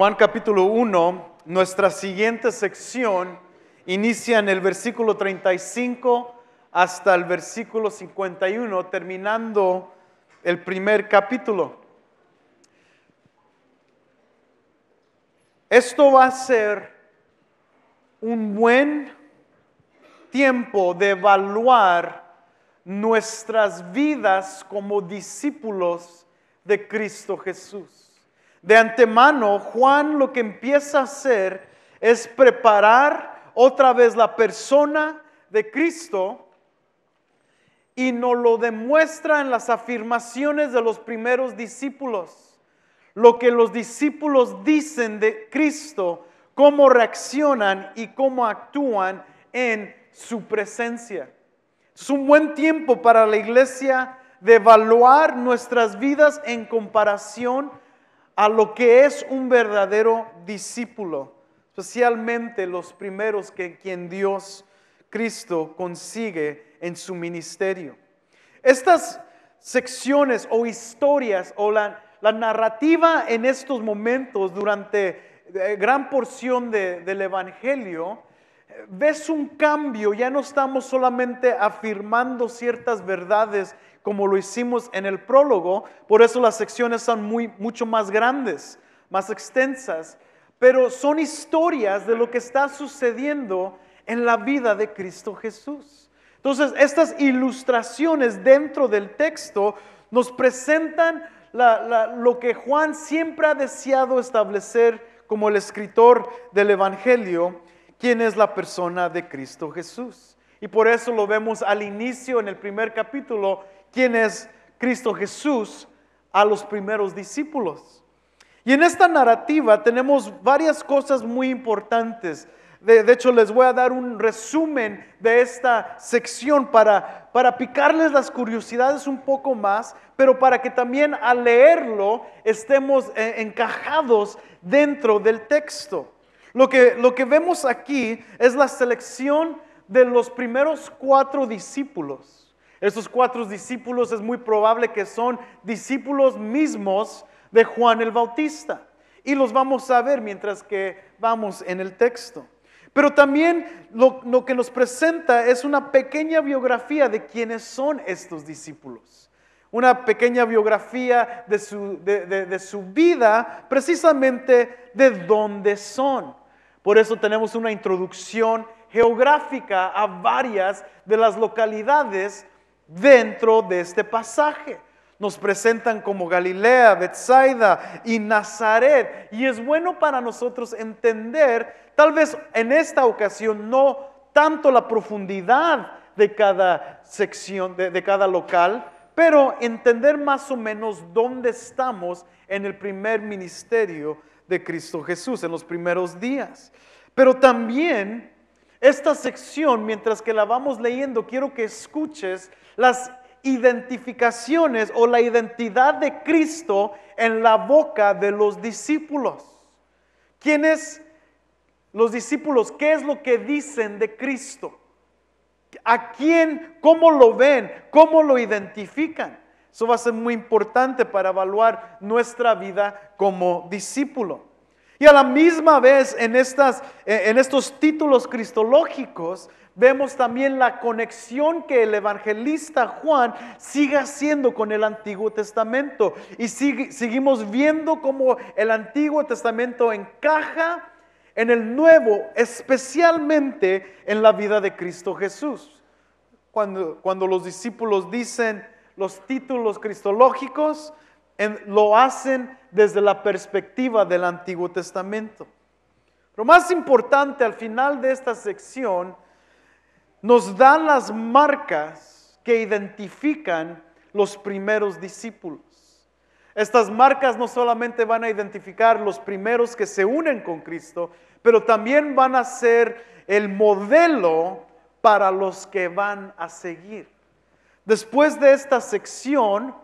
Juan capítulo 1, nuestra siguiente sección inicia en el versículo 35 hasta el versículo 51, terminando el primer capítulo. Esto va a ser un buen tiempo de evaluar nuestras vidas como discípulos de Cristo Jesús. De antemano, Juan lo que empieza a hacer es preparar otra vez la persona de Cristo y nos lo demuestra en las afirmaciones de los primeros discípulos. Lo que los discípulos dicen de Cristo, cómo reaccionan y cómo actúan en su presencia. Es un buen tiempo para la iglesia de evaluar nuestras vidas en comparación a lo que es un verdadero discípulo, especialmente los primeros que quien Dios Cristo consigue en su ministerio. Estas secciones o historias o la, narrativa en estos momentos durante eh, gran porción del Evangelio, ves un cambio, ya no estamos solamente afirmando ciertas verdades como lo hicimos en el prólogo, por eso las secciones son muy, mucho más grandes, más extensas, pero son historias de lo que está sucediendo en la vida de Cristo Jesús. Entonces, estas ilustraciones dentro del texto nos presentan lo que Juan siempre ha deseado establecer como el escritor del Evangelio, quién es la persona de Cristo Jesús. Y por eso lo vemos al inicio en el primer capítulo quién es Cristo Jesús a los primeros discípulos. Y en esta narrativa tenemos varias cosas muy importantes. De, hecho, les voy a dar un resumen de esta sección para, para picarles las curiosidades un poco más, pero para que también al leerlo estemos eh, encajados dentro del texto. Lo que, lo que vemos aquí es la selección de los primeros cuatro discípulos. Estos cuatro discípulos es muy probable que son discípulos mismos de Juan el Bautista. Y los vamos a ver mientras que vamos en el texto. Pero también lo, que nos presenta es una pequeña biografía de quiénes son estos discípulos. Una pequeña biografía de su, de su vida, precisamente de dónde son. Por eso tenemos una introducción geográfica a varias de las localidades dentro de este pasaje. Nos presentan como Galilea, Bethsaida y Nazaret. Y es bueno para nosotros entender, tal vez en esta ocasión, no tanto la profundidad de cada sección, de, cada local, pero entender más o menos dónde estamos en el primer ministerio de Cristo Jesús, en los primeros días. Pero también esta sección, mientras que la vamos leyendo, quiero que escuches las identificaciones o la identidad de Cristo en la boca de los discípulos. ¿Quiénes los discípulos? ¿Qué es lo que dicen de Cristo? ¿A quién? ¿Cómo lo ven? ¿Cómo lo identifican? Eso va a ser muy importante para evaluar nuestra vida como discípulo. Y a la misma vez en, estas, en estos títulos cristológicos vemos también la conexión que el evangelista Juan sigue haciendo con el Antiguo Testamento. Y seguimos viendo cómo el Antiguo Testamento encaja en el Nuevo, especialmente en la vida de Cristo Jesús. Cuando, cuando los discípulos dicen los títulos cristológicos, lo hacen desde la perspectiva del Antiguo Testamento. Lo más importante al final de esta sección nos dan las marcas que identifican los primeros discípulos. Estas marcas no solamente van a identificar los primeros que se unen con Cristo, pero también van a ser el modelo para los que van a seguir. Después de esta sección,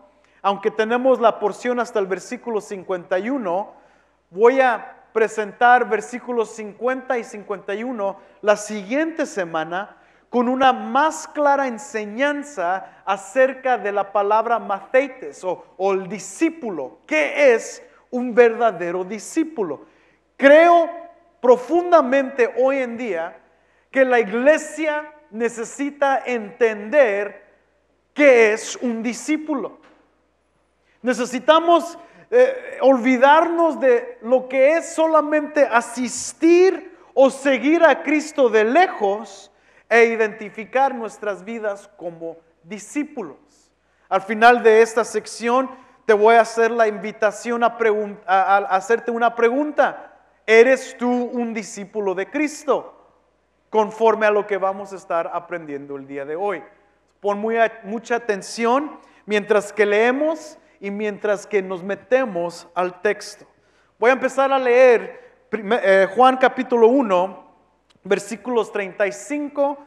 aunque tenemos la porción hasta el versículo 51, voy a presentar versículos 50 y 51 la siguiente semana con una más clara enseñanza acerca de la palabra matheites o, o el discípulo. ¿Qué es un verdadero discípulo? Creo profundamente hoy en día que la iglesia necesita entender qué es un discípulo. Necesitamos eh, olvidarnos de lo que es solamente asistir o seguir a Cristo de lejos e identificar nuestras vidas como discípulos. Al final de esta sección te voy a hacer la invitación a, a hacerte una pregunta. ¿Eres tú un discípulo de Cristo? Conforme a lo que vamos a estar aprendiendo el día de hoy. Pon muy, mucha atención mientras que leemos y mientras que nos metemos al texto. Voy a empezar a leer eh, Juan capítulo 1, versículos 35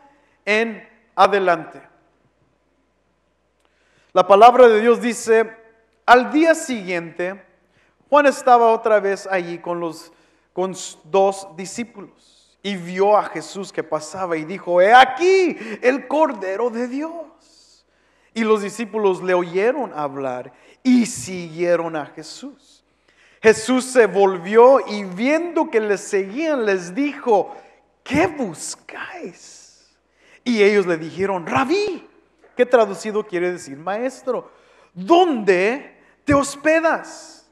en adelante. La palabra de Dios dice, al día siguiente, Juan estaba otra vez allí con los con dos discípulos y vio a Jesús que pasaba y dijo, he aquí el Cordero de Dios. Y los discípulos le oyeron hablar y siguieron a Jesús. Jesús se volvió y viendo que les seguían les dijo, ¿qué buscáis? Y ellos le dijeron, rabí, que traducido quiere decir maestro, ¿dónde te hospedas?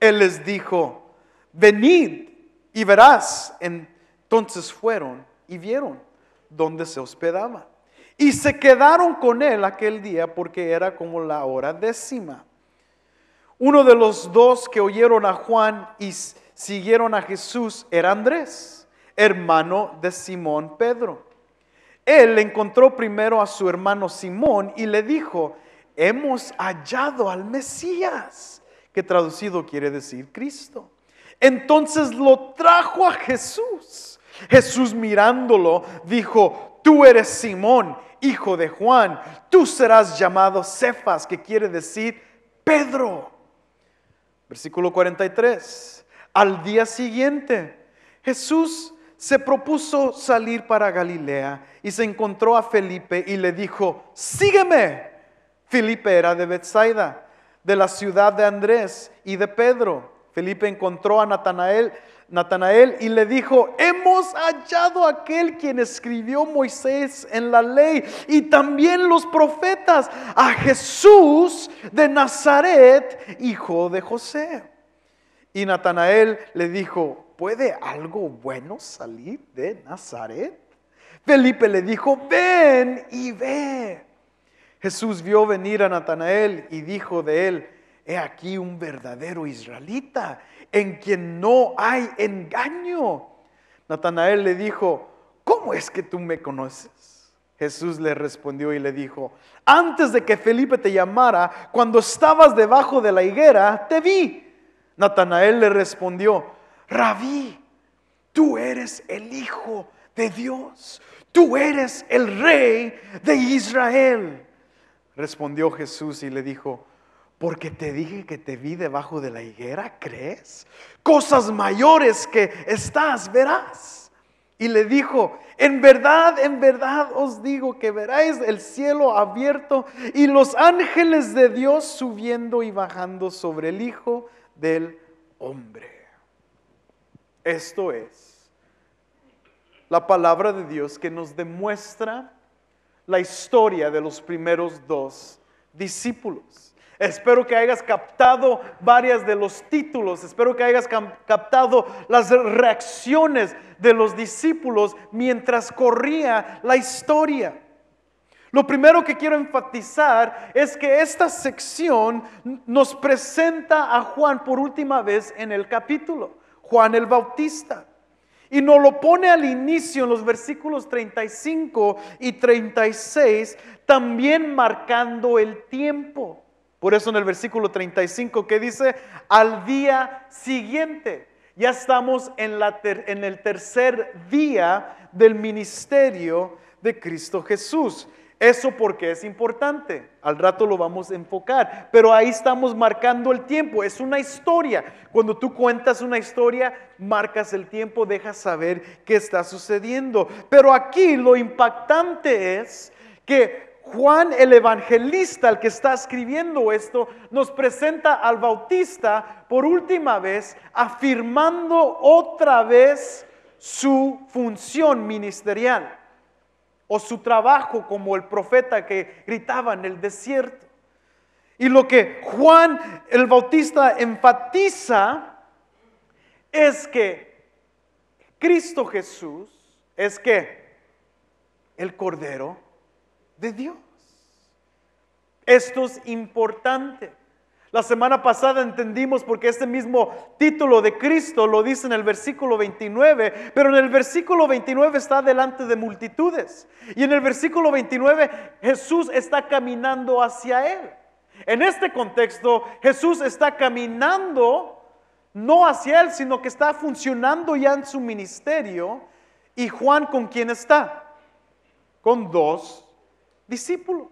Él les dijo, venid y verás. Entonces fueron y vieron dónde se hospedaba. Y se quedaron con él aquel día porque era como la hora décima. Uno de los dos que oyeron a Juan y siguieron a Jesús era Andrés, hermano de Simón Pedro. Él encontró primero a su hermano Simón y le dijo, hemos hallado al Mesías, que traducido quiere decir Cristo. Entonces lo trajo a Jesús. Jesús mirándolo dijo, tú eres Simón, hijo de Juan, tú serás llamado Cefas, que quiere decir Pedro. Versículo 43. Al día siguiente, Jesús se propuso salir para Galilea y se encontró a Felipe y le dijo, sígueme. Felipe era de Bethsaida, de la ciudad de Andrés y de Pedro. Felipe encontró a Natanael, Natanael y le dijo, hemos hallado aquel quien escribió Moisés en la ley y también los profetas, a Jesús de Nazaret, hijo de José. Y Natanael le dijo, ¿puede algo bueno salir de Nazaret? Felipe le dijo, ven y ve. Jesús vio venir a Natanael y dijo de él, he aquí un verdadero israelita en quien no hay engaño. Natanael le dijo, ¿cómo es que tú me conoces? Jesús le respondió y le dijo, antes de que Felipe te llamara, cuando estabas debajo de la higuera, te vi. Natanael le respondió, Rabí, tú eres el Hijo de Dios, tú eres el Rey de Israel. Respondió Jesús y le dijo, porque te dije que te vi debajo de la higuera, ¿crees? Cosas mayores que estás, verás. Y le dijo, en verdad, en verdad os digo que veráis el cielo abierto y los ángeles de Dios subiendo y bajando sobre el Hijo del Hombre. Esto es la palabra de Dios que nos demuestra la historia de los primeros dos discípulos. Espero que hayas captado varias de los títulos, espero que hayas captado las reacciones de los discípulos mientras corría la historia. Lo primero que quiero enfatizar es que esta sección nos presenta a Juan por última vez en el capítulo, Juan el Bautista. Y nos lo pone al inicio en los versículos 35 y 36, también marcando el tiempo. Por eso en el versículo 35 que dice, al día siguiente, ya estamos en, la en el tercer día del ministerio de Cristo Jesús. Eso porque es importante, al rato lo vamos a enfocar, pero ahí estamos marcando el tiempo, es una historia. Cuando tú cuentas una historia, marcas el tiempo, dejas saber qué está sucediendo. Pero aquí lo impactante es que Juan el evangelista, el que está escribiendo esto, nos presenta al bautista por última vez, afirmando otra vez su función ministerial o su trabajo como el profeta que gritaba en el desierto. Y lo que Juan el Bautista enfatiza es que Cristo Jesús es que el Cordero de Dios. Esto es importante. La semana pasada entendimos porque este mismo título de Cristo lo dice en el versículo 29, pero en el versículo 29 está delante de multitudes. Y en el versículo 29 Jesús está caminando hacia él. En este contexto Jesús está caminando no hacia él, sino que está funcionando ya en su ministerio. ¿Y Juan con quién está? Con dos discípulos.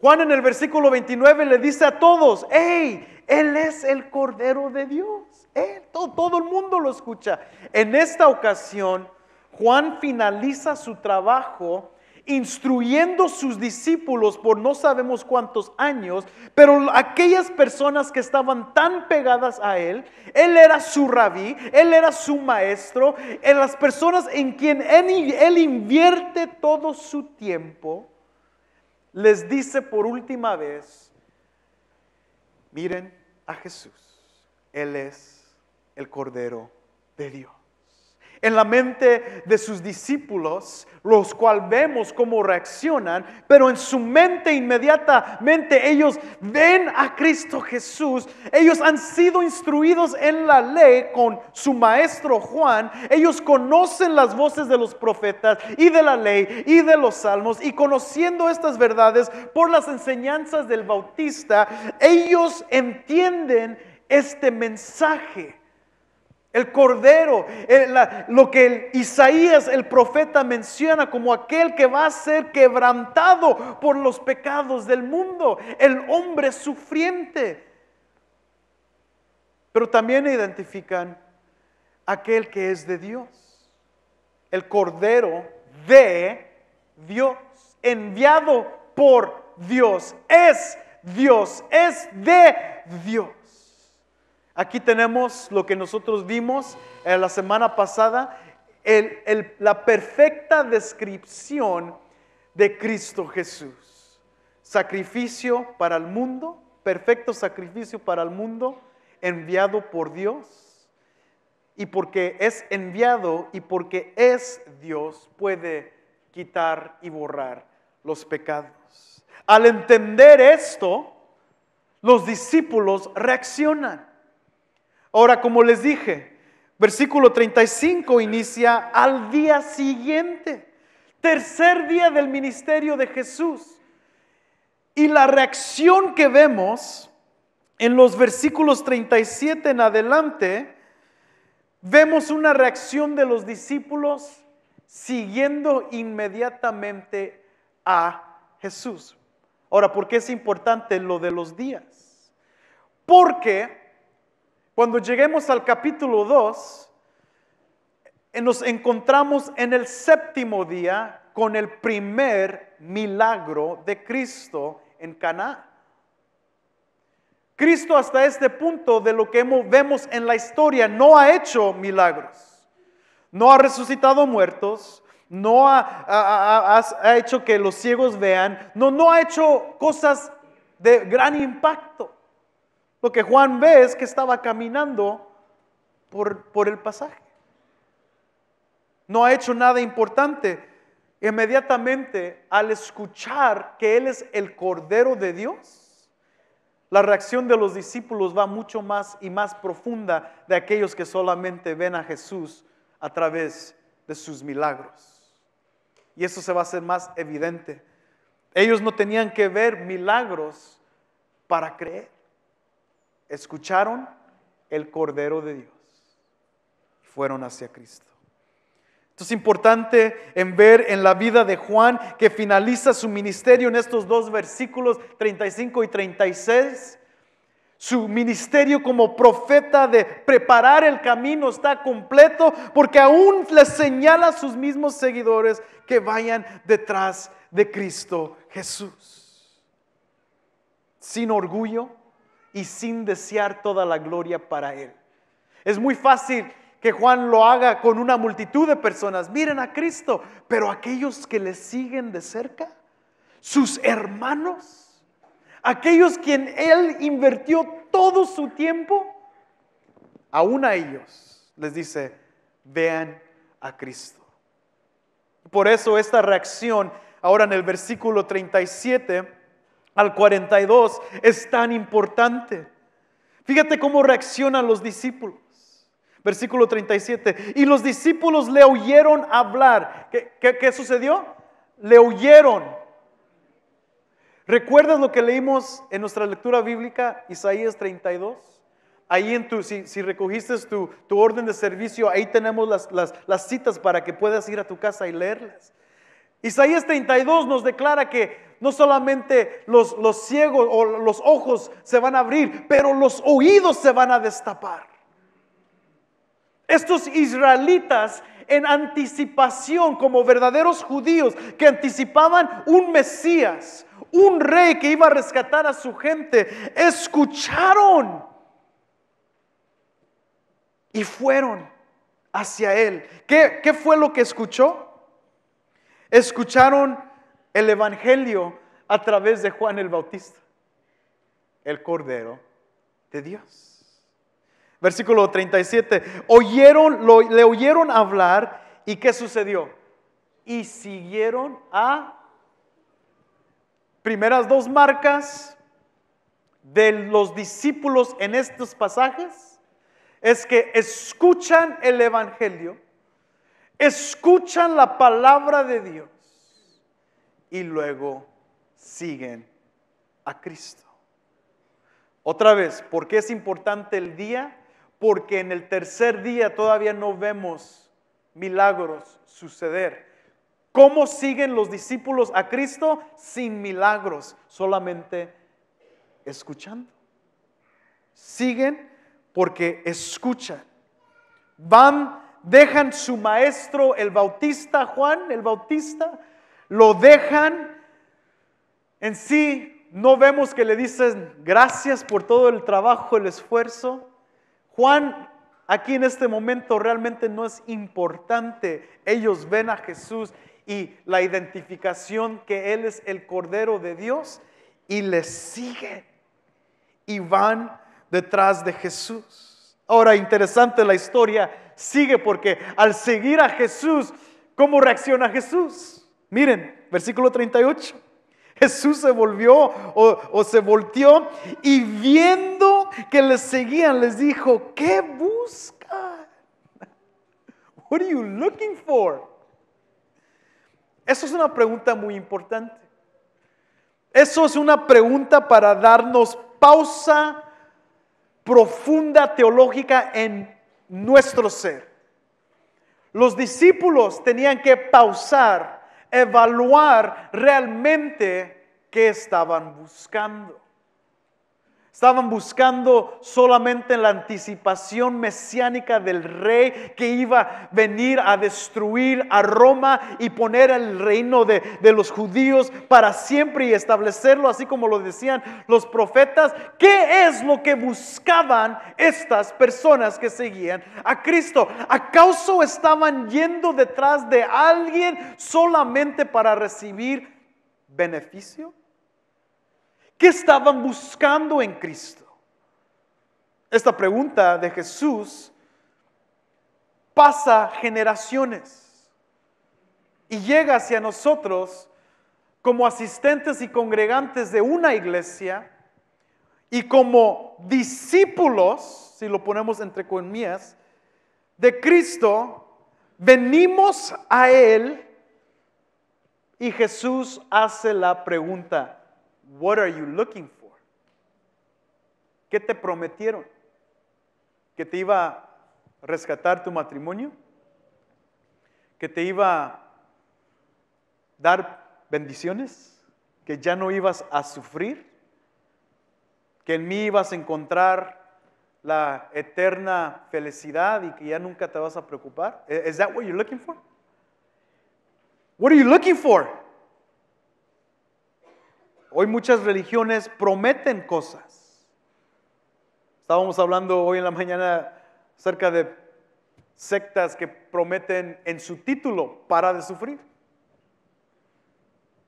Juan en el versículo 29 le dice a todos, hey, Él es el Cordero de Dios. Todo, todo el mundo lo escucha. En esta ocasión, Juan finaliza su trabajo instruyendo sus discípulos por no sabemos cuántos años, pero aquellas personas que estaban tan pegadas a él, él era su rabí, él era su maestro, en las personas en quien él, él invierte todo su tiempo, les dice por última vez, miren a Jesús, Él es el Cordero de Dios en la mente de sus discípulos, los cuales vemos cómo reaccionan, pero en su mente inmediatamente ellos ven a Cristo Jesús, ellos han sido instruidos en la ley con su maestro Juan, ellos conocen las voces de los profetas y de la ley y de los salmos, y conociendo estas verdades por las enseñanzas del Bautista, ellos entienden este mensaje el cordero, lo que Isaías el profeta menciona como aquel que va a ser quebrantado por los pecados del mundo, el hombre sufriente. Pero también identifican aquel que es de Dios, el cordero de Dios, enviado por Dios, es Dios, es de Dios. Aquí tenemos lo que nosotros vimos en la semana pasada, la perfecta descripción de Cristo Jesús. Sacrificio para el mundo, perfecto sacrificio para el mundo, enviado por Dios. Y porque es enviado y porque es Dios, puede quitar y borrar los pecados. Al entender esto, los discípulos reaccionan. Ahora, como les dije, versículo 35 inicia al día siguiente, tercer día del ministerio de Jesús. Y la reacción que vemos en los versículos 37 en adelante, vemos una reacción de los discípulos siguiendo inmediatamente a Jesús. Ahora, ¿por qué es importante lo de los días? Porque cuando lleguemos al capítulo 2, eh, nos encontramos en el séptimo día con el primer milagro de Cristo en Caná. Cristo hasta este punto de lo que vemos en la historia no ha hecho milagros, no ha resucitado muertos, no ha, hecho que los ciegos vean, no ha hecho cosas de gran impacto. Lo que Juan ve es que estaba caminando por, por el pasaje. No ha hecho nada importante. Inmediatamente al escuchar que Él es el Cordero de Dios, la reacción de los discípulos va mucho más y más profunda de aquellos que solamente ven a Jesús a través de sus milagros. Y eso se va a hacer más evidente. Ellos no tenían que ver milagros para creer escucharon el Cordero de Dios y fueron hacia Cristo. Esto es importante en ver en la vida de Juan que finaliza su ministerio en estos dos versículos 35 y 36. Su ministerio como profeta de preparar el camino está completo porque aún le señala a sus mismos seguidores que vayan detrás de Cristo Jesús. Sin orgullo y sin desear toda la gloria para Él. Es muy fácil que Juan lo haga con una multitud de personas. Miren a Cristo, pero aquellos que le siguen de cerca, sus hermanos, aquellos quien Él invirtió todo su tiempo, aún a ellos les dice, vean a Cristo. Por eso esta reacción ahora en el versículo 37 al 42 es tan importante. Fíjate cómo reaccionan los discípulos. Versículo 37. Y los discípulos le oyeron hablar. ¿Qué, sucedió? Le oyeron. ¿Recuerdas lo que leímos en nuestra lectura bíblica, Isaías 32? Ahí en tu, si, recogiste tu, orden de servicio, ahí tenemos las, las citas para que puedas ir a tu casa y leerlas. Isaías 32 nos declara que no solamente los, los ciegos o los ojos se van a abrir, pero los oídos se van a destapar. Estos israelitas en anticipación como verdaderos judíos que anticipaban un Mesías, un rey que iba a rescatar a su gente, escucharon y fueron hacia él. ¿Qué, qué fue lo que escuchó? Escucharon el Evangelio a través de Juan el Bautista, el Cordero de Dios. Versículo 37, oyeron, le oyeron hablar y ¿qué sucedió? Y siguieron a primeras dos marcas de los discípulos en estos pasajes es que escuchan el Evangelio escuchan la palabra de Dios y luego siguen a Cristo. Otra vez, ¿por qué es importante el día? Porque en el tercer día todavía no vemos milagros suceder. ¿Cómo siguen los discípulos a Cristo? Sin milagros, solamente escuchando. Siguen porque escuchan. Van dejan su maestro, el bautista Juan, el bautista, lo dejan en sí. No vemos que le dicen gracias por todo el trabajo, el esfuerzo. Juan aquí en este momento realmente no es importante. Ellos ven a Jesús y la identificación que Él es el Cordero de Dios y le siguen y van detrás de Jesús. Ahora, interesante la historia sigue porque al seguir a Jesús, ¿cómo reacciona Jesús? Miren, versículo 38. Jesús se volvió o, se volteó y viendo que les seguían, les dijo, ¿qué buscan? What are you looking for? Eso es una pregunta muy importante. Eso es una pregunta para darnos pausa profunda teológica en nuestro ser. Los discípulos tenían que pausar, evaluar realmente qué estaban buscando. Estaban buscando solamente la anticipación mesiánica del rey que iba a venir a destruir a Roma y poner el reino de, de, los judíos para siempre y establecerlo, así como lo decían los profetas. ¿Qué es lo que buscaban estas personas que seguían a Cristo? ¿Acaso estaban yendo detrás de alguien solamente para recibir beneficio? ¿Qué estaban buscando en Cristo? Esta pregunta de Jesús pasa generaciones y llega hacia nosotros como asistentes y congregantes de una iglesia y como discípulos, si lo ponemos entre comillas, de Cristo, venimos a Él y Jesús hace la pregunta, What are you looking for? ¿Qué te prometieron? ¿Que te iba a rescatar tu matrimonio? ¿Que te iba a dar bendiciones? ¿Que ya no ibas a sufrir? ¿Que en mí ibas a encontrar la eterna felicidad y que ya nunca te vas a preocupar? ¿Es that what you're looking for? What are you looking for? Hoy muchas religiones prometen cosas. Estábamos hablando hoy en la mañana acerca de sectas que prometen en su título, para de sufrir.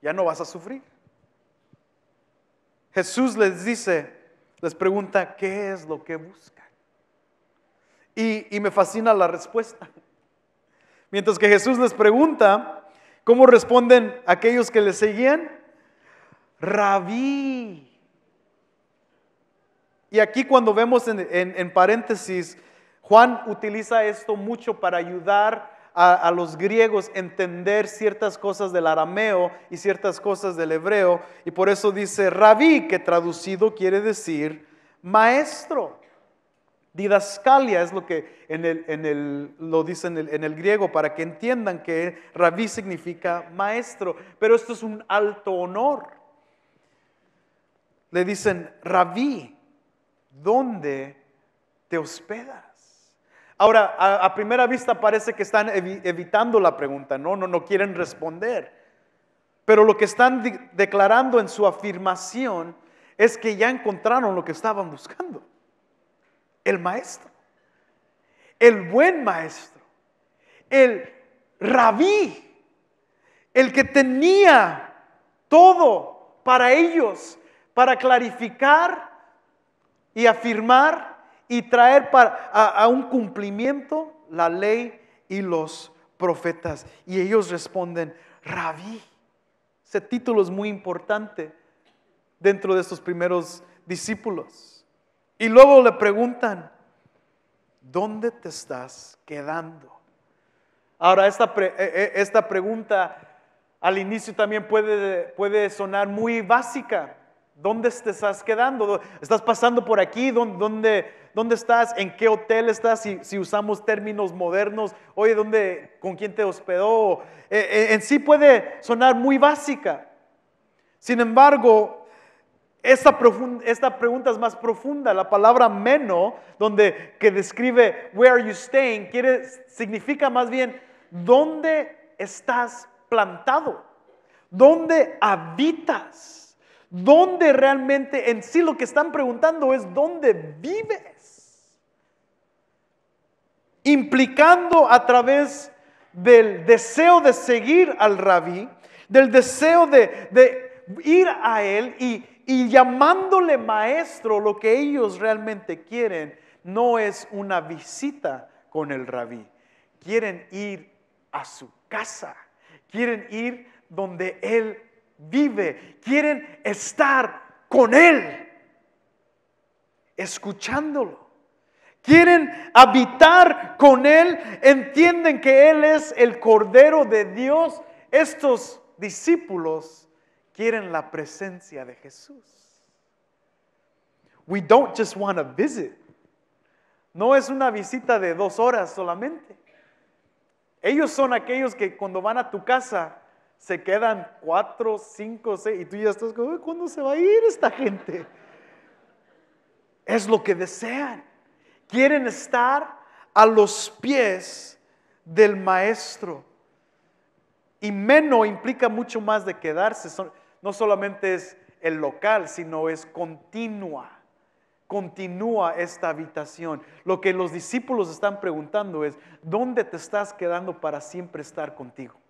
Ya no vas a sufrir. Jesús les dice, les pregunta, ¿qué es lo que buscan? Y, y me fascina la respuesta. Mientras que Jesús les pregunta, ¿cómo responden aquellos que le seguían? Rabí. Y aquí cuando vemos en, paréntesis, Juan utiliza esto mucho para ayudar a, los griegos a entender ciertas cosas del arameo y ciertas cosas del hebreo. Y por eso dice rabí, que traducido quiere decir maestro. Didascalia es lo que en el, en el, lo dice en el, en el, griego para que entiendan que rabí significa maestro, pero esto es un alto honor. Le dicen, rabí, ¿dónde te hospedas? Ahora, a, primera vista parece que están evitando la pregunta, no, no, no quieren responder. Pero lo que están declarando en su afirmación es que ya encontraron lo que estaban buscando. El maestro, el buen maestro, el rabí, el que tenía todo para ellos, para clarificar y afirmar y traer para, a, un cumplimiento la ley y los profetas. Y ellos responden, rabí. Ese título es muy importante dentro de estos primeros discípulos. Y luego le preguntan, ¿dónde te estás quedando? Ahora, esta, e, e, esta pregunta al inicio también puede, puede sonar muy básica. ¿Dónde te estás quedando? ¿Estás pasando por aquí? ¿Dónde, dónde, estás? ¿En qué hotel estás? Si, usamos términos modernos, oye, ¿dónde, ¿con quién te hospedó? E, en sí puede sonar muy básica. Sin embargo, esta, esta, pregunta es más profunda. La palabra meno, donde que describe where are you staying, quiere, significa más bien dónde estás plantado, dónde habitas, dónde realmente en sí lo que están preguntando es dónde vives. Implicando a través del deseo de seguir al rabí, del deseo de, ir a él y y llamándole maestro, lo que ellos realmente quieren no es una visita con el rabí. Quieren ir a su casa. Quieren ir donde él vive. Quieren estar con él. Escuchándolo. Quieren habitar con Él, entienden que Él es el Cordero de Dios. Estos discípulos quieren la presencia de Jesús. We don't just want to visit. No es una visita de dos horas solamente. Ellos son aquellos que cuando van a tu casa se quedan cuatro, cinco, seis, y tú ya estás como, ¿cuándo se va a ir esta gente? Es lo que desean. Quieren estar a los pies del maestro. Y menos implica mucho más de quedarse no solamente es el local, sino es continua. Continúa esta habitación. Lo que los discípulos están preguntando es, ¿dónde te estás quedando para siempre estar contigo?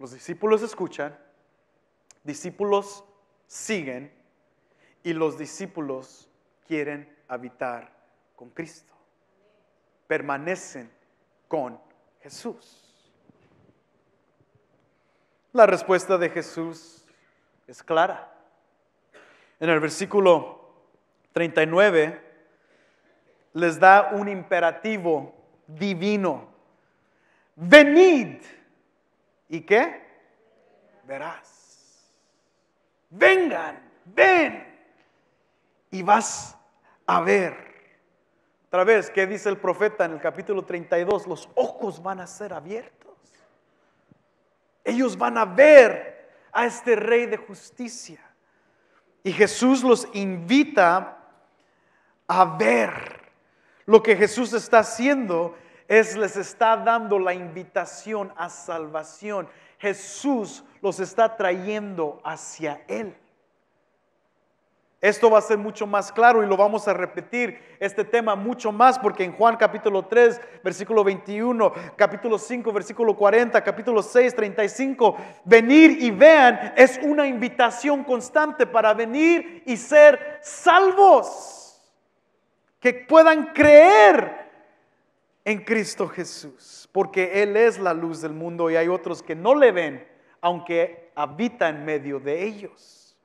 Los discípulos escuchan, discípulos siguen y los discípulos quieren habitar con Cristo. Permanecen con Jesús. La respuesta de Jesús es clara. En el versículo 39 les da un imperativo divino. Venid. ¿Y qué? Verás. Vengan, ven. Y vas a ver. Otra vez, ¿qué dice el profeta en el capítulo 32? Los ojos van a ser abiertos. Ellos van a ver a este rey de justicia. Y Jesús los invita a ver. Lo que Jesús está haciendo es les está dando la invitación a salvación. Jesús los está trayendo hacia Él. Esto va a ser mucho más claro y lo vamos a repetir este tema mucho más porque en Juan capítulo 3, versículo 21, capítulo 5, versículo 40, capítulo 6, 35, venir y vean es una invitación constante para venir y ser salvos, que puedan creer en Cristo Jesús, porque Él es la luz del mundo y hay otros que no le ven, aunque habita en medio de ellos.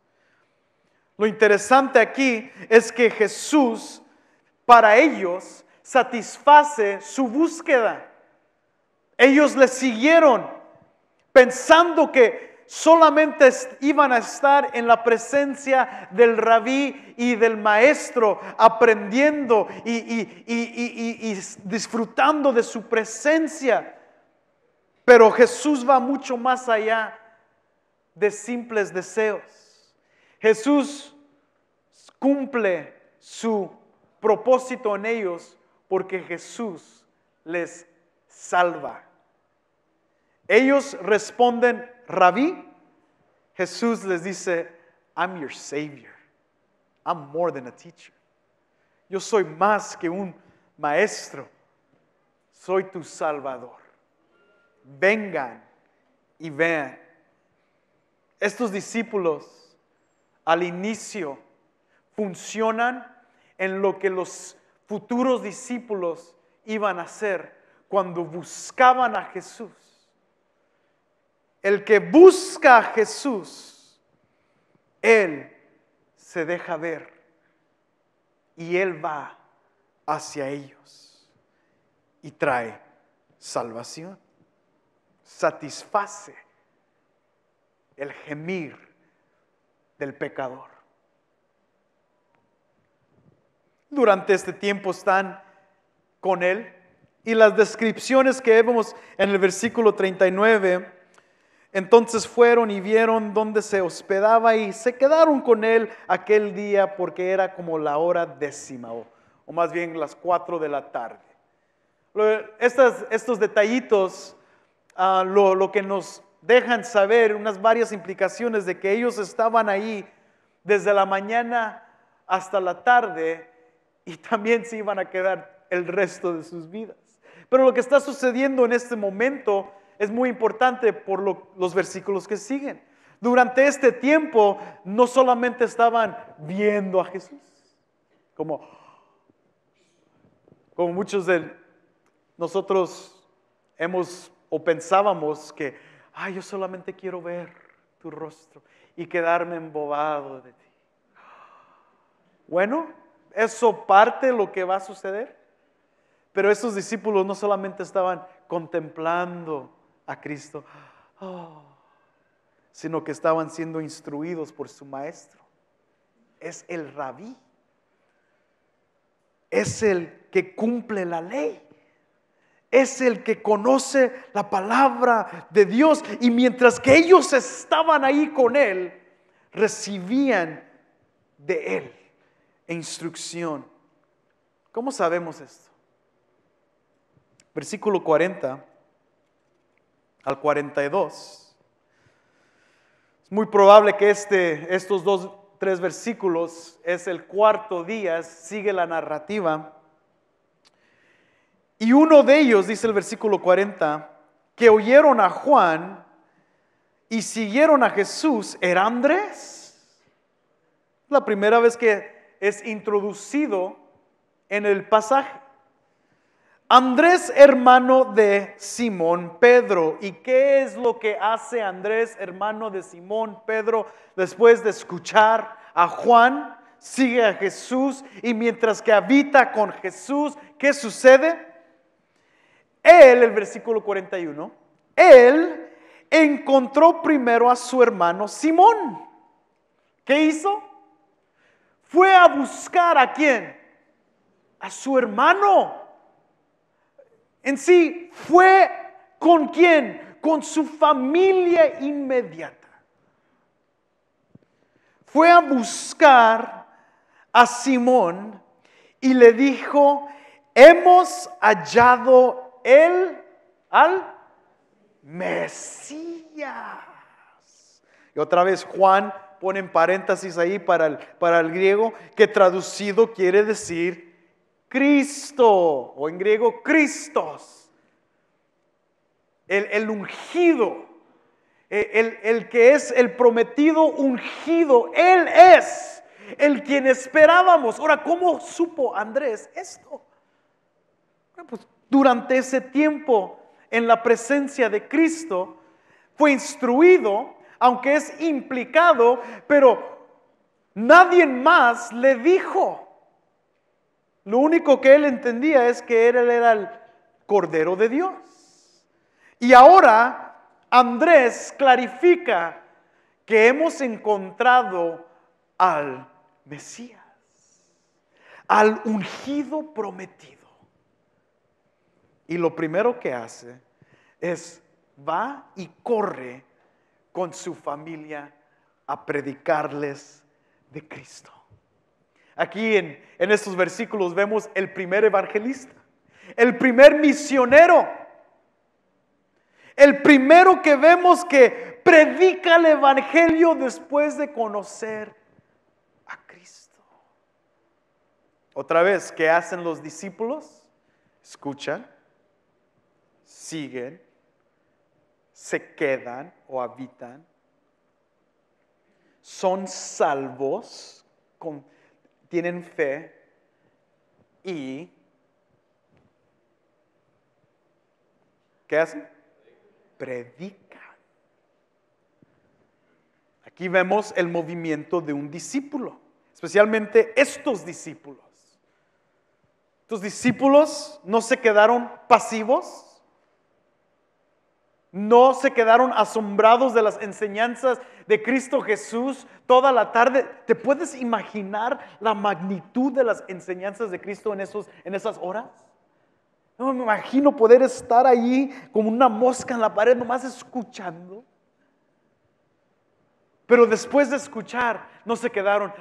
Lo interesante aquí es que Jesús para ellos satisface su búsqueda. Ellos le siguieron pensando que solamente iban a estar en la presencia del rabí y del maestro, aprendiendo y, disfrutando de su presencia. Pero Jesús va mucho más allá de simples deseos. Jesús cumple su propósito en ellos porque Jesús les salva. Ellos responden, rabí. Jesús les dice, I'm your savior. I'm more than a teacher. Yo soy más que un maestro. Soy tu salvador. Vengan y vean. Estos discípulos al inicio funcionan en lo que los futuros discípulos iban a hacer cuando buscaban a Jesús. El que busca a Jesús, Él se deja ver y Él va hacia ellos y trae salvación, satisface el gemir del pecador. Durante este tiempo están con Él y las descripciones que vemos en el versículo 39, entonces fueron y vieron dónde se hospedaba y se quedaron con Él aquel día porque era como la hora décima o, más bien las cuatro de la tarde. estos detallitos, ah, lo, lo que nos dejan saber unas varias implicaciones de que ellos estaban ahí desde la mañana hasta la tarde y también se iban a quedar el resto de sus vidas. Pero lo que está sucediendo en este momento es muy importante por los versículos que siguen. Durante este tiempo no solamente estaban viendo a Jesús, como, como muchos de nosotros hemos o pensábamos que ay, yo solamente quiero ver tu rostro y quedarme embobado de ti. Bueno, eso parte lo que va a suceder. Pero esos discípulos no solamente estaban contemplando a Cristo, oh, sino que estaban siendo instruidos por su maestro. Es el rabí. Es el que cumple la ley es el que conoce la palabra de Dios. Y mientras que ellos estaban ahí con Él, recibían de Él instrucción. ¿Cómo sabemos esto? Versículo 40 al 42. Es muy probable que este, estos dos, tres versículos es el cuarto día, sigue la narrativa y uno de ellos, dice el versículo 40, que oyeron a Juan y siguieron a Jesús, era Andrés. La primera vez que es introducido en el pasaje. Andrés, hermano de Simón Pedro. ¿Y qué es lo que hace Andrés, hermano de Simón Pedro, después de escuchar a Juan? Sigue a Jesús y mientras que habita con Jesús, ¿qué sucede? Él, el versículo 41, él encontró primero a su hermano Simón. ¿Qué hizo? Fue a buscar a quién? A su hermano. En sí, fue con quién? Con su familia inmediata. Fue a buscar a Simón y le dijo, hemos hallado él al Mesías. Y otra vez Juan pone en paréntesis ahí para el, para el griego, que traducido quiere decir Cristo, o en griego Cristos. El, el ungido, el, el, el que es el prometido ungido, Él es el quien esperábamos. Ahora, ¿cómo supo Andrés esto? Pues durante ese tiempo en la presencia de Cristo, fue instruido, aunque es implicado, pero nadie más le dijo. Lo único que él entendía es que él era el Cordero de Dios. Y ahora Andrés clarifica que hemos encontrado al Mesías, al ungido prometido. Y lo primero que hace es va y corre con su familia a predicarles de Cristo. Aquí en, en estos versículos vemos el primer evangelista, el primer misionero, el primero que vemos que predica el evangelio después de conocer a Cristo. Otra vez, ¿qué hacen los discípulos? Escuchan, siguen, se quedan o habitan, son salvos, tienen fe y ¿qué hacen? Predican. Aquí vemos el movimiento de un discípulo, especialmente estos discípulos. Estos discípulos no se quedaron pasivos, no se quedaron asombrados de las enseñanzas de Cristo Jesús toda la tarde. ¿Te puedes imaginar la magnitud de las enseñanzas de Cristo en, esos, en esas horas? No me imagino poder estar allí como una mosca en la pared, nomás escuchando. Pero después de escuchar, no se quedaron,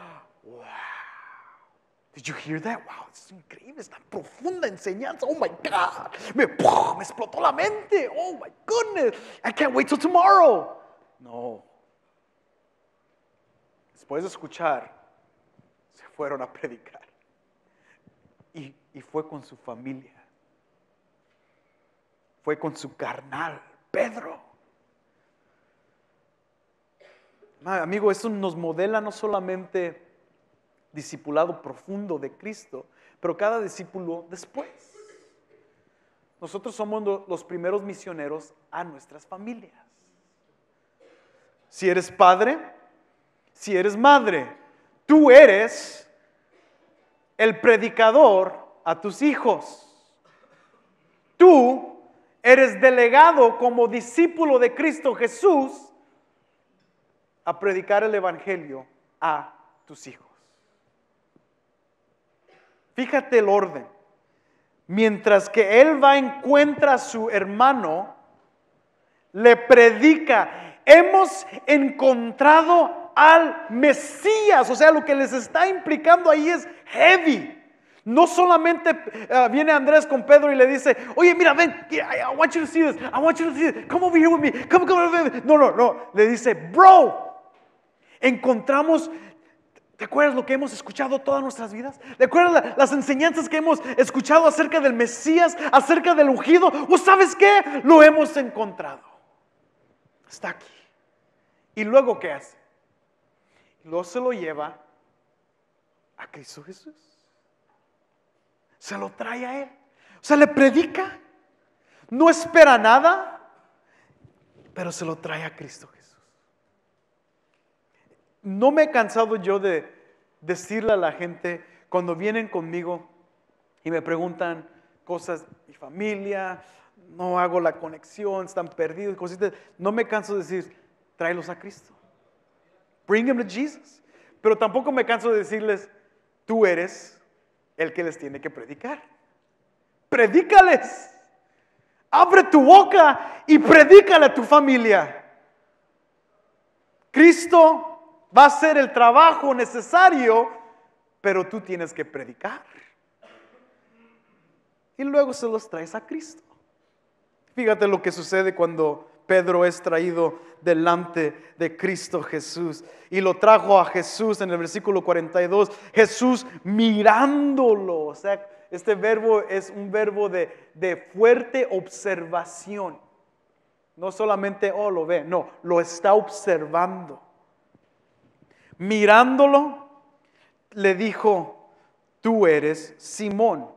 Did you hear that? Wow, es increíble, es tan profunda enseñanza. Oh my God, me, explotó la mente. Oh my goodness, I can't wait till tomorrow. No. Después de escuchar, se fueron a predicar. Y, y fue con su familia. Fue con su carnal, Pedro. Amigo, eso nos modela no solamente discipulado profundo de Cristo, pero cada discípulo después. Nosotros somos los primeros misioneros a nuestras familias. Si eres padre, si eres madre, tú eres el predicador a tus hijos. Tú eres delegado como discípulo de Cristo Jesús a predicar el Evangelio a tus hijos. Fíjate el orden. Mientras que él va encuentra a su hermano, le predica, hemos encontrado al Mesías. O sea, lo que les está implicando ahí es heavy. No solamente uh, viene Andrés con Pedro y le dice, oye, mira, ven, I, want you to see this, I want you to see this, come over here with me, come, come here. No, no, no, le dice, bro, encontramos ¿Te acuerdas lo que hemos escuchado todas nuestras vidas? ¿Te acuerdas las enseñanzas que hemos escuchado acerca del Mesías, acerca del ungido? ¿O sabes qué? Lo hemos encontrado. Está aquí. ¿Y luego qué hace? Luego se lo lleva a Cristo Jesús. Se lo trae a Él. O sea, le predica. No espera nada, pero se lo trae a Cristo no me he cansado yo de decirle a la gente cuando vienen conmigo y me preguntan cosas, mi familia, no hago la conexión, están perdidos, cositas. No me canso de decir, tráelos a Cristo. Bring them to Jesus. Pero tampoco me canso de decirles, tú eres el que les tiene que predicar. Predícales. Abre tu boca y predícale a tu familia. Cristo va a ser el trabajo necesario, pero tú tienes que predicar. Y luego se los traes a Cristo. Fíjate lo que sucede cuando Pedro es traído delante de Cristo Jesús. Y lo trajo a Jesús en el versículo 42. Jesús mirándolo. O sea, este verbo es un verbo de, de fuerte observación. No solamente, oh, lo ve, no, lo está observando. Mirándolo, le dijo, tú eres Simón.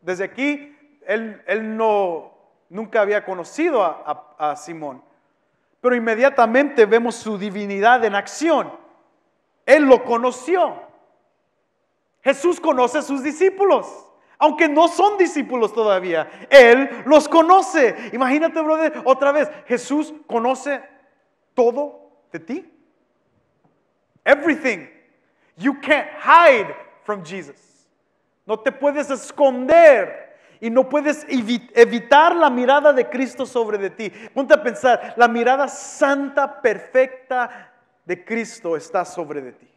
Desde aquí, él, él no, nunca había conocido a, Simón, pero inmediatamente vemos su divinidad en acción. Él lo conoció. Jesús conoce a sus discípulos, aunque no son discípulos todavía. Él los conoce. Imagínate, brother, otra vez, Jesús conoce todo de ti. Everything. You can't hide from Jesus. No te puedes esconder y no puedes evitar la mirada de Cristo sobre de ti. Ponte a pensar, la mirada santa, perfecta de Cristo está sobre de ti.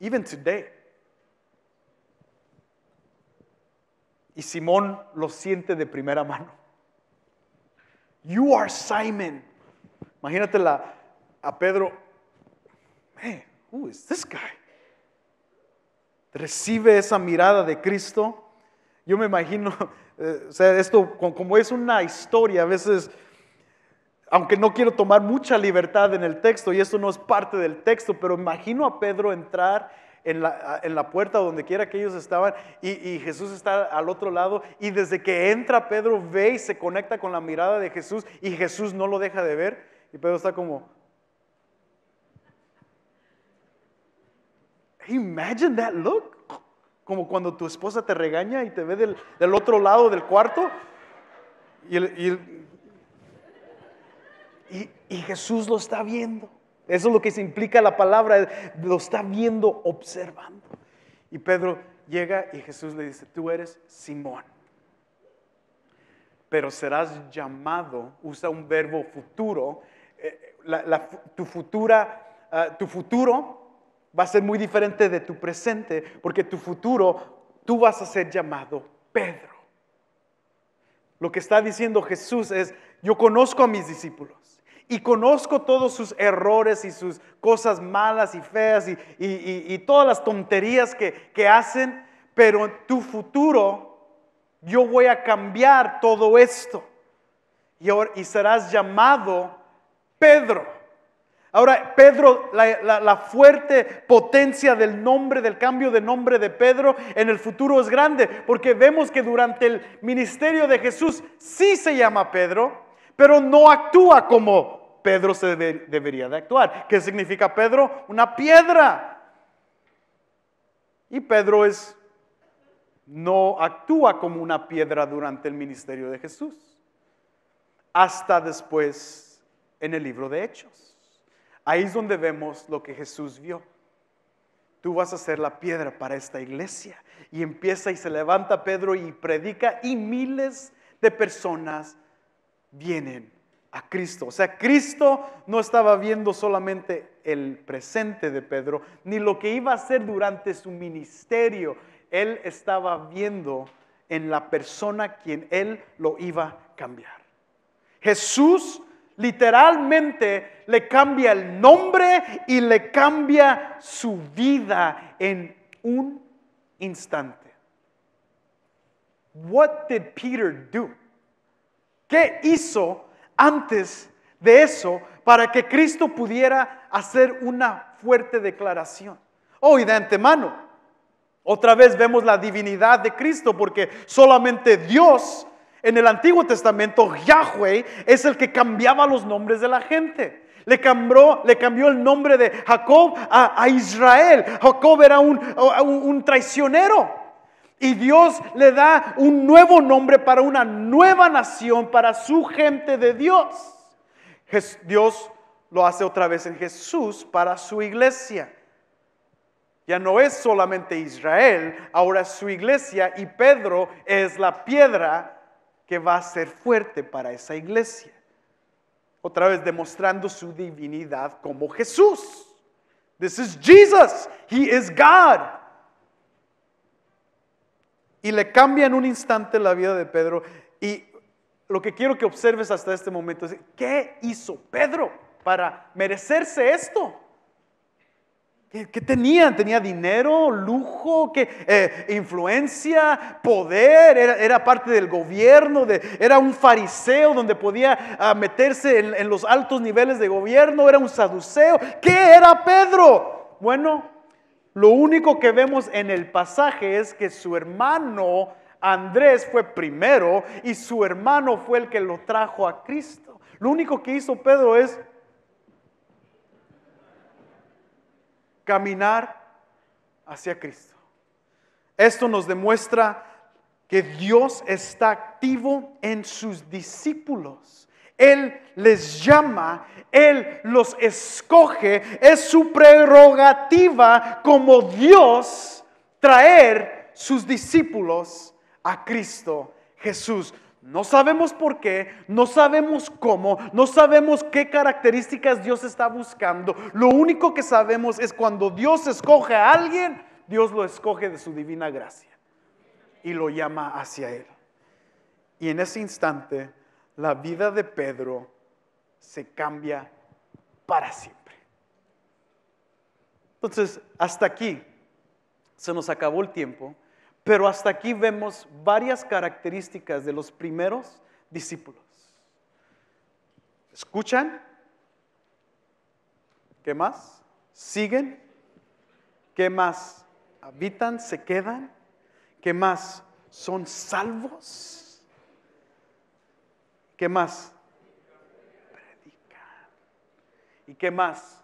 Even today. Y Simón lo siente de primera mano. You are Simon. Imagínate a Pedro. Hey, who is this guy? Recibe esa mirada de Cristo yo me imagino, eh, o sea, esto como es una historia, a veces, aunque no quiero tomar mucha libertad en el texto, y esto no es parte del texto, pero imagino a Pedro entrar en la, en la puerta donde quiera que ellos estaban y, y, Jesús está al otro lado y desde que entra Pedro ve y se conecta con la mirada de Jesús y Jesús no lo deja de ver y Pedro está como... Imagine that look. Como cuando tu esposa te regaña y te ve del, otro lado del cuarto. Y, Jesús lo está viendo. Eso es lo que se implica la palabra. Lo está viendo, observando. Y Pedro llega y Jesús le dice, tú eres Simón. Pero serás llamado, usa un verbo futuro. Eh, tu, futura, ah, tu futuro va a ser muy diferente de tu presente, porque tu futuro, tú vas a ser llamado Pedro. Lo que está diciendo Jesús es, yo conozco a mis discípulos y conozco todos sus errores y sus cosas malas y feas y, todas las tonterías que, que hacen, pero en tu futuro yo voy a cambiar todo esto y, y serás llamado Pedro. Ahora, Pedro, la, fuerte potencia del nombre, del cambio de nombre de Pedro en el futuro es grande, porque vemos que durante el ministerio de Jesús sí se llama Pedro, pero no actúa como Pedro se debería de actuar. ¿Qué significa Pedro? Una piedra. Y Pedro es, no actúa como una piedra durante el ministerio de Jesús, hasta después en el libro de Hechos. Ahí es donde vemos lo que Jesús vio. Tú vas a ser la piedra para esta iglesia. Y empieza y se levanta Pedro y predica y miles de personas vienen a Cristo. O sea, Cristo no estaba viendo solamente el presente de Pedro, ni lo que iba a hacer durante su ministerio. Él estaba viendo en la persona quien él lo iba a cambiar. Jesús literalmente le cambia el nombre y le cambia su vida en un instante. What did Peter do? ¿Qué hizo antes de eso para que Cristo pudiera hacer una fuerte declaración? Oh, y de antemano, otra vez vemos la divinidad de Cristo porque solamente Dios en el Antiguo Testamento, Yahweh es el que cambiaba los nombres de la gente. Le cambió, le cambió el nombre de Jacob a, Israel. Jacob era un, un traicionero. Y Dios le da un nuevo nombre para una nueva nación, para su gente de Dios. Dios lo hace otra vez en Jesús para su iglesia. Ya no es solamente Israel, ahora es su iglesia y Pedro es la piedra que va a ser fuerte para esa iglesia. Otra vez demostrando su divinidad como Jesús. This is Jesus. He is God. Y le cambia en un instante la vida de Pedro. Y lo que quiero que observes hasta este momento es, ¿qué hizo Pedro para merecerse esto? ¿Qué, tenían? ¿Tenía dinero, lujo, ¿qué, eh, influencia, poder? Era, parte del gobierno, de, era un fariseo donde podía ah, meterse en, en los altos niveles de gobierno, era un saduceo. ¿Qué era Pedro? Bueno, lo único que vemos en el pasaje es que su hermano Andrés fue primero y su hermano fue el que lo trajo a Cristo. Lo único que hizo Pedro es caminar hacia Cristo. Esto nos demuestra que Dios está activo en sus discípulos. Él les llama, Él los escoge, es su prerrogativa como Dios traer sus discípulos a Cristo Jesús. No sabemos por qué, no sabemos cómo, no sabemos qué características Dios está buscando. Lo único que sabemos es cuando Dios escoge a alguien, Dios lo escoge de su divina gracia y lo llama hacia Él. Y en ese instante, la vida de Pedro se cambia para siempre. Entonces, hasta aquí se nos acabó el tiempo. Pero hasta aquí vemos varias características de los primeros discípulos. ¿Escuchan? ¿Qué más? ¿Siguen? ¿Qué más? ¿Habitan? ¿Se quedan? ¿Qué más? ¿Son salvos? ¿Qué más? Predican. ¿Y qué más?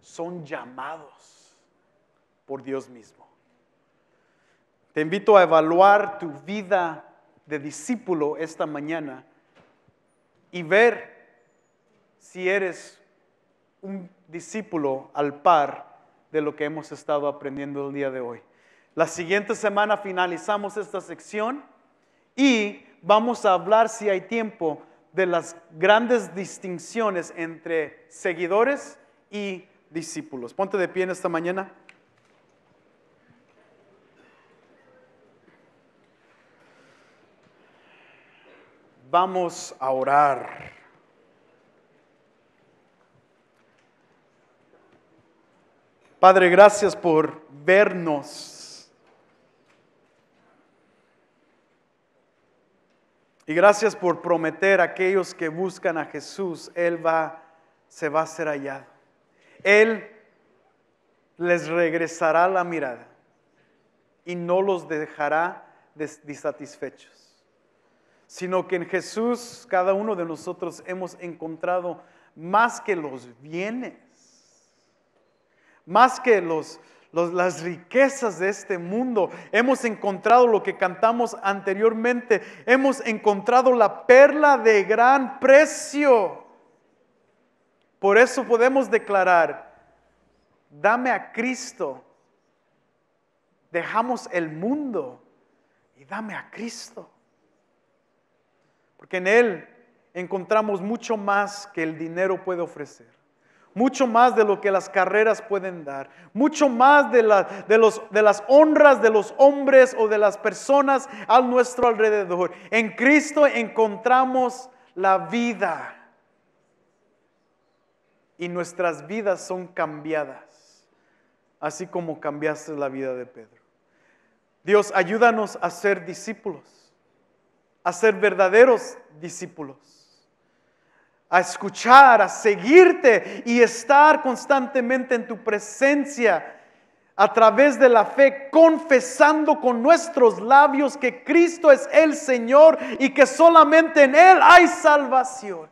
Son llamados por Dios mismo. Te invito a evaluar tu vida de discípulo esta mañana y ver si eres un discípulo al par de lo que hemos estado aprendiendo el día de hoy. La siguiente semana finalizamos esta sección y vamos a hablar, si hay tiempo, de las grandes distinciones entre seguidores y discípulos. Ponte de pie en esta mañana. Vamos a orar. Padre, gracias por vernos. Y gracias por prometer a aquellos que buscan a Jesús, Él va, se va a ser hallado. Él les regresará la mirada y no los dejará disatisfechos sino que en Jesús cada uno de nosotros hemos encontrado más que los bienes, más que los, las riquezas de este mundo. Hemos encontrado lo que cantamos anteriormente, hemos encontrado la perla de gran precio. Por eso podemos declarar, dame a Cristo, dejamos el mundo y dame a Cristo. Porque en Él encontramos mucho más que el dinero puede ofrecer. Mucho más de lo que las carreras pueden dar. Mucho más de, de, los, de las honras de los hombres o de las personas a nuestro alrededor. En Cristo encontramos la vida. Y nuestras vidas son cambiadas. Así como cambiaste la vida de Pedro. Dios, ayúdanos a ser discípulos a ser verdaderos discípulos, a escuchar, a seguirte y estar constantemente en tu presencia a través de la fe, confesando con nuestros labios que Cristo es el Señor y que solamente en Él hay salvación.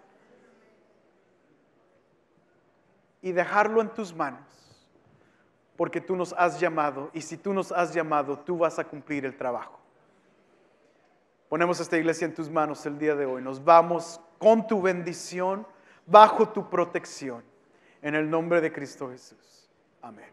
Y dejarlo en tus manos, porque tú nos has llamado y si tú nos has llamado, tú vas a cumplir el trabajo. Ponemos esta iglesia en tus manos el día de hoy. Nos vamos con tu bendición, bajo tu protección. En el nombre de Cristo Jesús. Amén.